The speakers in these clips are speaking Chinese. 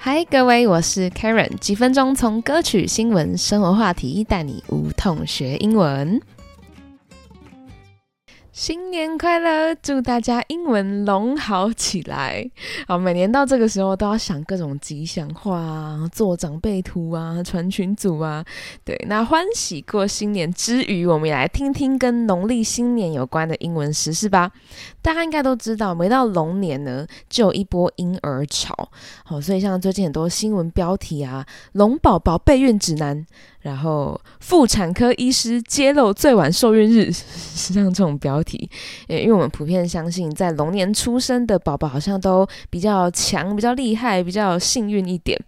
嗨，各位，我是 Karen，几分钟从歌曲、新闻、生活话题带你无痛学英文。新年快乐！祝大家英文龙好起来。好，每年到这个时候都要想各种吉祥话啊，做长辈图啊，传群组啊。对，那欢喜过新年之余，我们也来听听跟农历新年有关的英文时事吧。大家应该都知道，每到龙年呢，就有一波婴儿潮。好，所以像最近很多新闻标题啊，“龙宝宝备孕指南”。然后，妇产科医师揭露最晚受孕日，像这种标题，因为我们普遍相信，在龙年出生的宝宝好像都比较强、比较厉害、比较幸运一点。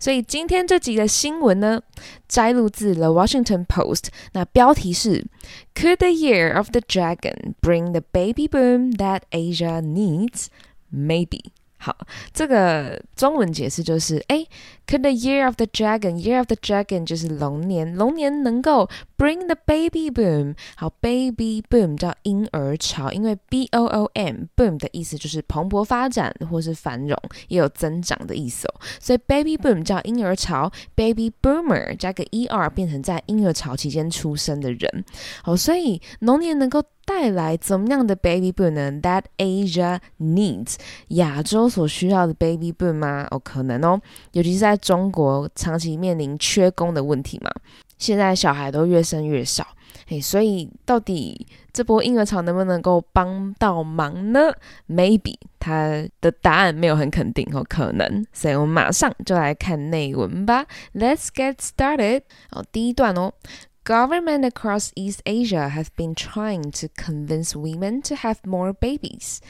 所以今天这集的新闻呢，摘录自《The Washington Post》，那标题是：Could the year of the dragon bring the baby boom that Asia needs? Maybe. 好，这个中文解释就是，哎，Could the year of the dragon，year of the dragon 就是龙年，龙年能够 bring the baby boom。好，baby boom 叫婴儿潮，因为 b o o m boom 的意思就是蓬勃发展或是繁荣，也有增长的意思哦。所以 baby boom 叫婴儿潮，baby boomer 加个 e r 变成在婴儿潮期间出生的人。好，所以龙年能够。带来怎么样的 baby boom 呢？That Asia needs 亚洲所需要的 baby boom 吗？哦，可能哦，尤其是在中国长期面临缺工的问题嘛。现在小孩都越生越少，嘿，所以到底这波婴儿潮能不能够帮到忙呢？Maybe 他的答案没有很肯定哦，可能。所以我们马上就来看内文吧。Let's get started。哦，第一段哦。Government across East Asia have been trying to convince women to have more babies.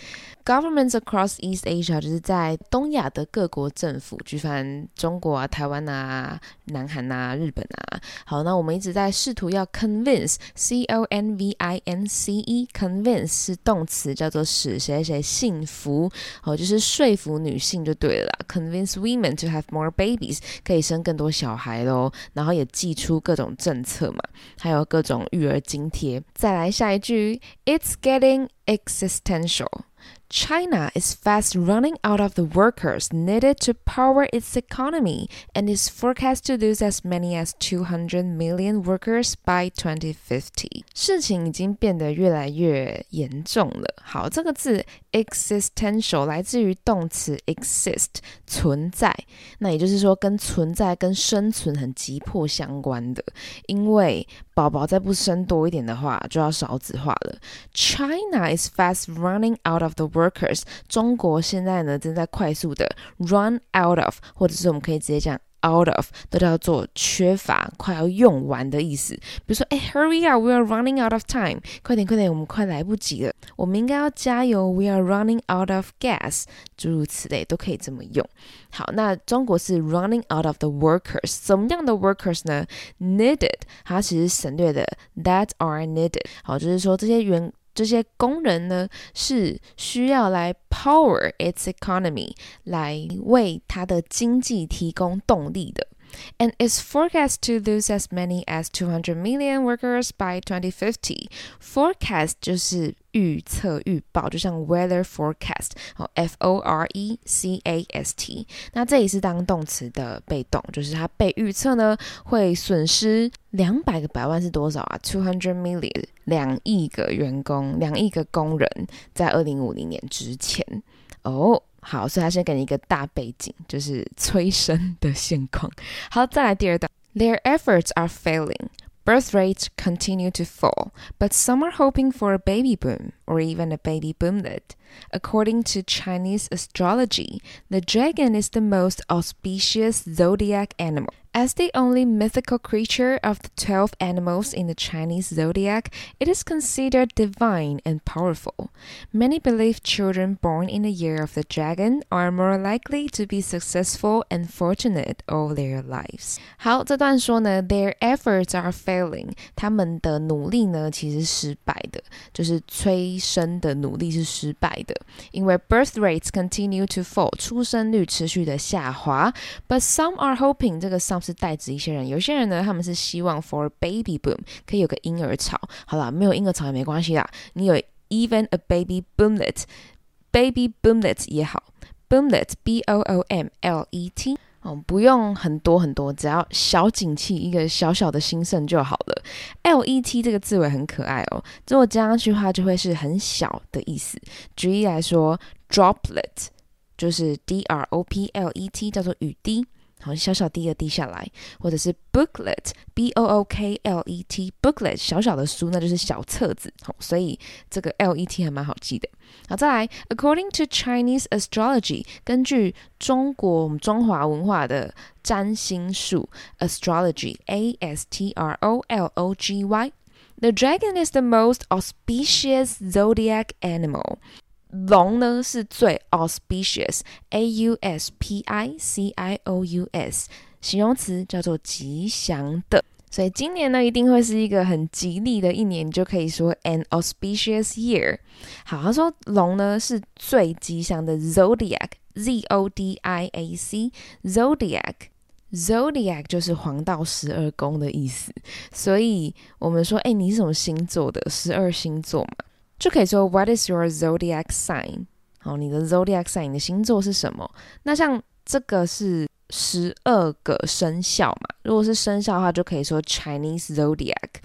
Governments across East Asia 就是在东亚的各国政府，举凡中国啊、台湾啊、南韩啊、日本啊。好，那我们一直在试图要 convince，c o n v i n c e，convince 是动词，叫做使谁谁幸福，哦，就是说服女性就对了。Convince women to have more babies，可以生更多小孩喽。然后也寄出各种政策嘛，还有各种育儿津贴。再来下一句，It's getting existential。China is fast running out of the workers needed to power its economy and is forecast to lose as many as 200 million workers by 2050. 事情已经变得越来越严重了。好，这个字 existential 来自于动词 exist 存在，那也就是说跟存在跟生存很急迫相关的。因为宝宝再不生多一点的话，就要少子化了。China is fast running out of the workers，中国现在呢正在快速的 run out of，或者是我们可以直接讲 out of，都叫做缺乏、快要用完的意思。比如说，哎，hurry up，we are running out of time，快点快点，我们快来不及了。我们应该要加油，we are running out of gas，诸如此类都可以这么用。好，那中国是 running out of the workers，什么样的 workers 呢？needed，它其实省略的 that are needed，好，就是说这些员。这些工人呢是需要来 power its economy，来为它的经济提供动力的。And it's forecast to lose as many as 200 million workers by 2050. Forecast 就是预测、预报，就像 weather forecast，好，F O R E C A S T。那这里是当动词的被动，就是它被预测呢会损失两百个百万是多少啊？Two hundred million，两亿个员工，两亿个工人，在二零五零年之前哦。好，所以他先给你一个大背景，就是催生的现况。好，再来第二段。Their efforts are failing. Birth rates continue to fall, but some are hoping for a baby boom or even a baby boomlet. According to Chinese astrology, the dragon is the most auspicious zodiac animal. As the only mythical creature of the 12 animals in the Chinese zodiac, it is considered divine and powerful. Many believe children born in the year of the dragon are more likely to be successful and fortunate all their lives. 好，这段说呢，their efforts are failing，他们的努力呢其实失败的，就是催生的努力是失败的，因为 birth rates continue to fall，出生率持续的下滑。But some are hoping 这个 some 是代指一些人，有些人呢，他们是希望 for baby boom 可以有个婴儿潮。好了，没有婴儿潮也没关系啦，你有 even a baby boomlet，baby boomlet 也好，boomlet b o o m l e t。哦，不用很多很多，只要小景气，一个小小的兴盛就好了。let 这个字尾很可爱哦，如果加上去的话，就会是很小的意思。举例来说，droplet 就是 d r o p l e t，叫做雨滴。好，小小滴的滴下来，或者是 booklet，b o o k l e t，booklet 小小的书，那就是小册子。好，所以这个 l e t 还蛮好记的。好，再来，according to Chinese astrology，根据中国我们中华文化的占星术，astrology，a s t r o l o g y，the dragon is the most auspicious zodiac animal。龙呢是最 auspicious，a u s p i c i o u s，形容词叫做吉祥的。所以今年呢一定会是一个很吉利的一年，就可以说 an auspicious year。好，他说龙呢是最吉祥的 zodiac，z o d i a c，zodiac，zodiac 就是黄道十二宫的意思。所以我们说，哎，你是什么星座的？十二星座嘛。就可以说 What is your zodiac sign？好，你的 zodiac sign，你的星座是什么？那像这个是十二个生肖嘛？如果是生肖的话，就可以说 Chinese zodiac。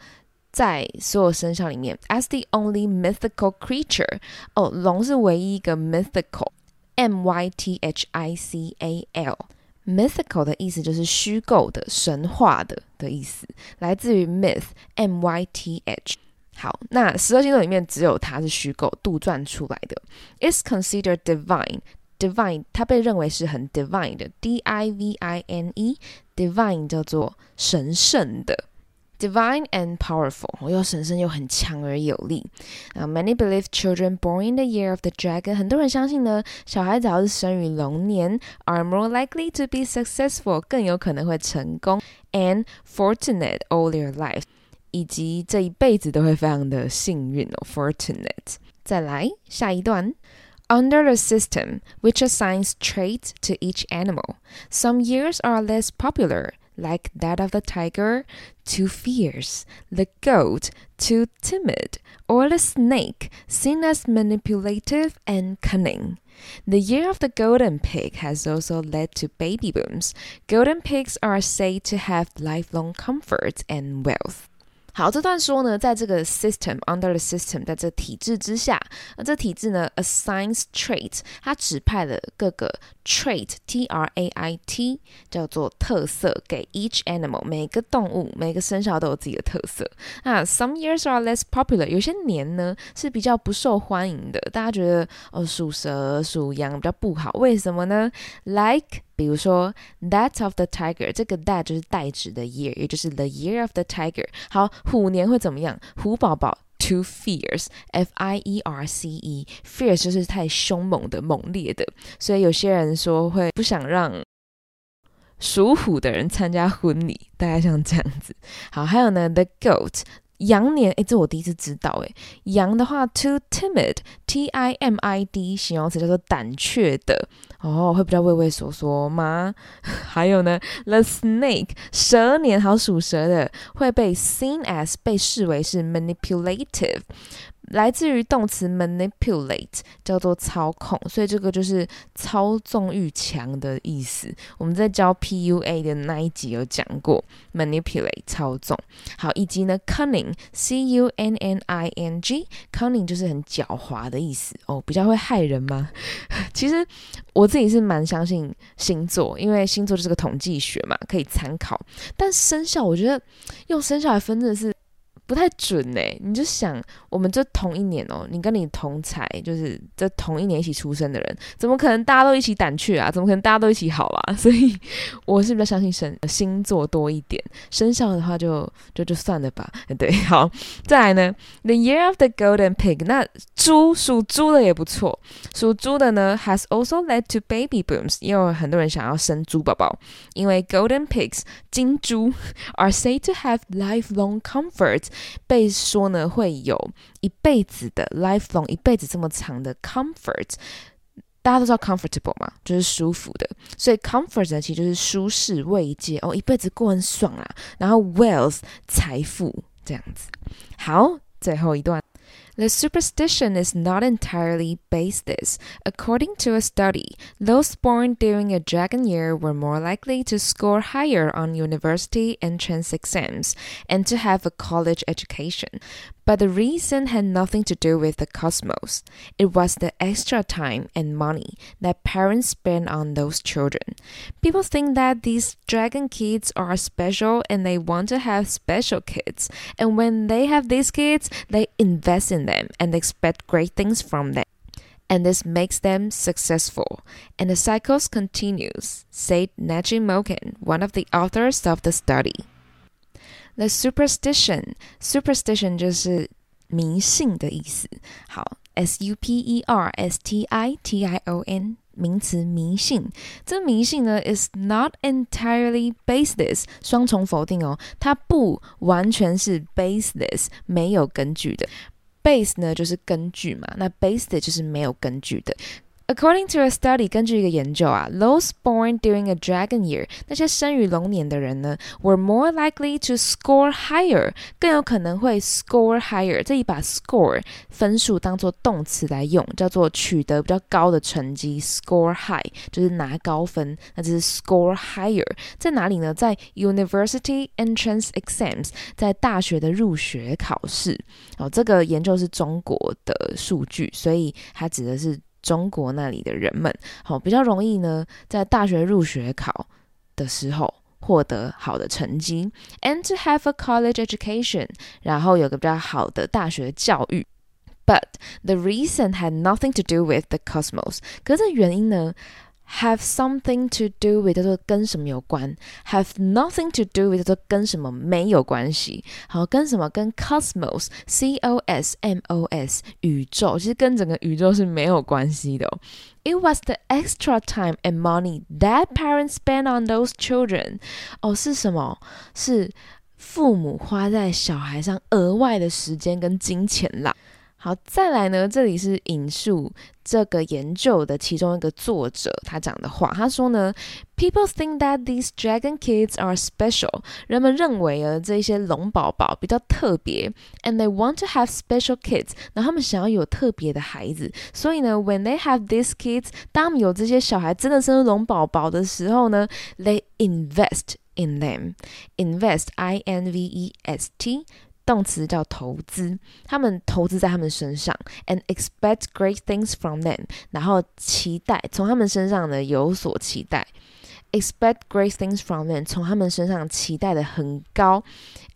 在所有生肖里面，as the only mythical creature，哦，龙是唯一一个 mythical，m y t h i c a l，mythical 的意思就是虚构的、神话的的意思，来自于 myth，m y t h。好，那十二星座里面只有它是虚构杜撰出来的。It's considered divine. Divine，它被认为是很 divine 的，D I V I N E，divine 叫做神圣的，divine and powerful，又神圣又很强而有力。啊，Many believe children born in the year of the dragon，很多人相信呢，小孩子要是生于龙年，are more likely to be successful，更有可能会成功，and fortunate all their life。以及这一辈子都会非常的幸运哦，fortunate。再来下一段。Under the system, which assigns traits to each animal, some years are less popular, like that of the tiger, too fierce, the goat, too timid, or the snake, seen as manipulative and cunning. The year of the golden pig has also led to baby booms. Golden pigs are said to have lifelong comfort and wealth. 好，这段说呢，在这个 system under the system，在这体制之下，那这体制呢，assigns trait，它指派了各个 trait t r a i t，叫做特色给 each animal，每个动物每个生肖都有自己的特色。那 some years are less popular，有些年呢是比较不受欢迎的，大家觉得哦属蛇属羊比较不好，为什么呢？Like 比如说，that of the tiger，这个 that 就是代指的 year，也就是 the year of the tiger。好，虎年会怎么样？虎宝宝 too fierce，f i e r c e，fierce 就是太凶猛的、猛烈的。所以有些人说会不想让属虎的人参加婚礼，大概像这样子。好，还有呢，the goat。羊年，哎，这我第一次知道，哎，羊的话，too timid，t i m i d，形容词叫做胆怯的，哦，会比较畏畏缩缩吗？还有呢，the snake，蛇年好属蛇的，会被 seen as 被视为是 manipulative。来自于动词 manipulate，叫做操控，所以这个就是操纵欲强的意思。我们在教 PUA 的那一集有讲过 manipulate 操纵。好，以及呢 cunning，c u n n i n g，cunning 就是很狡猾的意思哦，比较会害人吗？其实我自己是蛮相信星座，因为星座就是个统计学嘛，可以参考。但生肖，我觉得用生肖来分真的是。不太准呢，你就想，我们这同一年哦，你跟你同才，就是这同一年一起出生的人，怎么可能大家都一起胆怯啊？怎么可能大家都一起好啊？所以我是比较相信生星座多一点，生肖的话就就就算了吧。对，好，再来呢，The Year of the Golden Pig，那猪属猪的也不错，属猪的呢，has also led to baby booms，也有很多人想要生猪宝宝，因为 Golden Pigs 金猪 are said to have lifelong comfort。被说呢会有一辈子的 lifelong 一辈子这么长的 comfort，大家都知道 comfortable 嘛，就是舒服的，所以 comfort 呢其实就是舒适慰藉哦，一辈子过很爽啊。然后 wealth 财富这样子。好，最后一段 The superstition is not entirely baseless. According to a study, those born during a dragon year were more likely to score higher on university entrance exams and to have a college education. But the reason had nothing to do with the cosmos. It was the extra time and money that parents spend on those children. People think that these dragon kids are special and they want to have special kids. And when they have these kids, they invest in them and expect great things from them. And this makes them successful. And the cycles continues, said Najim Moken, one of the authors of the study. The superstition, superstition 就是迷信的意思。好，S U P E R S T I T I O N 名词迷信。这迷信呢，is not entirely baseless，双重否定哦，它不完全是 baseless，没有根据的。base 呢就是根据嘛，那 based 就是没有根据的。 According to a study，根据一个研究啊，those born during a dragon year，那些生于龙年的人呢，were more likely to score higher，更有可能会 score higher。这一把 score 分数当做动词来用，叫做取得比较高的成绩，score high 就是拿高分，那这是 score higher。在哪里呢？在 university entrance exams，在大学的入学考试。哦，这个研究是中国的数据，所以它指的是。中国那里的人们，好比较容易呢，在大学入学考的时候获得好的成绩，and to have a college education，然后有个比较好的大学教育。But the reason had nothing to do with the cosmos。可是原因呢 ？have something to do with 叫做跟什么有关，have nothing to do with 叫做跟什么没有关系。好，跟什么？跟 cosmos c o s m o s 宇宙，其实跟整个宇宙是没有关系的、哦。It was the extra time and money that parents spend on those children。哦，是什么？是父母花在小孩上额外的时间跟金钱啦。 好，再来呢，这里是引述这个研究的其中一个作者他讲的话，他说呢，People think that these dragon kids are special，人们认为啊这些龙宝宝比较特别，and they want to have special kids，那他们想要有特别的孩子，所以呢，when they have these kids，当有这些小孩真的生龙宝宝的时候呢，they invest in them，invest I N V E S T。动词叫投资，他们投资在他们身上，and expect great things from them，然后期待从他们身上呢有所期待。，expect great things from them，从他们身上期待的很高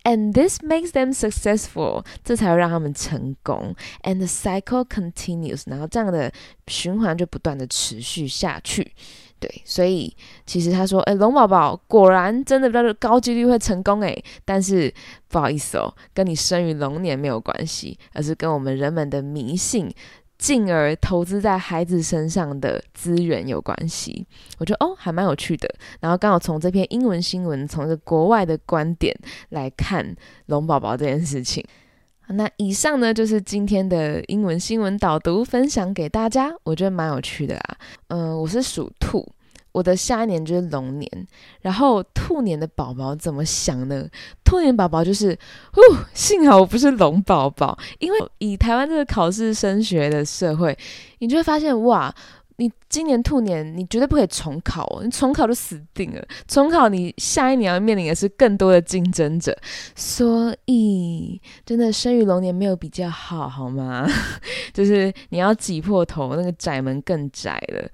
，and this makes them successful，这才会让他们成功，and the cycle continues，然后这样的循环就不断的持续下去。对，所以其实他说，哎，龙宝宝果然真的比较高几率会成功，哎，但是不好意思哦，跟你生于龙年没有关系，而是跟我们人们的迷信，进而投资在孩子身上的资源有关系。我觉得哦，还蛮有趣的。然后刚好从这篇英文新闻，从一个国外的观点来看龙宝宝这件事情。那以上呢，就是今天的英文新闻导读，分享给大家，我觉得蛮有趣的啊。嗯，我是属兔，我的下一年就是龙年，然后兔年的宝宝怎么想呢？兔年宝宝就是，呼，幸好我不是龙宝宝，因为以台湾这个考试升学的社会，你就会发现哇。你今年兔年，你绝对不可以重考哦，你重考就死定了。重考，你下一年要面临的是更多的竞争者，所以真的生于龙年没有比较好，好吗？就是你要挤破头，那个窄门更窄了。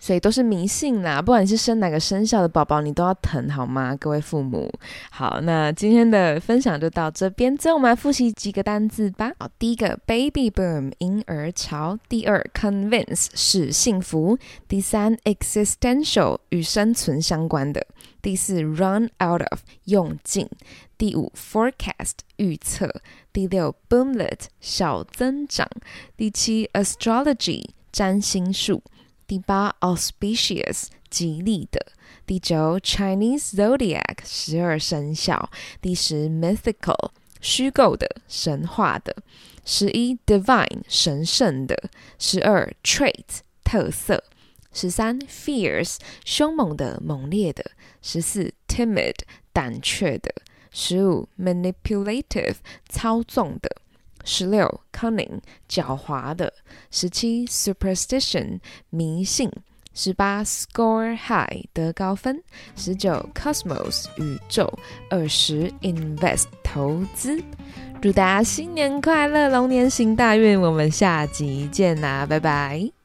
所以都是迷信啦，不管你是生哪个生肖的宝宝，你都要疼好吗？各位父母，好，那今天的分享就到这边，最后我们来复习几个单字吧。好，第一个 baby boom 婴儿潮，第二 convince 是幸福，第三 existential 与生存相关的，第四 run out of 用尽，第五 forecast 预测，第六 boomlet 小增长，第七 astrology 占星术。第八，auspicious，吉利的。第九，Chinese zodiac，十二生肖。第十，mythical，虚构的，神话的。十一，divine，神圣的。十二，trait，特色。十三，fierce，凶猛的，猛烈的。十四，timid，胆怯的。十五，manipulative，操纵的。十六，cunning，狡猾的；十七，superstition，迷信；十八，score high，得高分；十九，cosmos，宇宙；二十，invest，投资。祝大家新年快乐，龙年行大运！我们下集见啦，拜拜。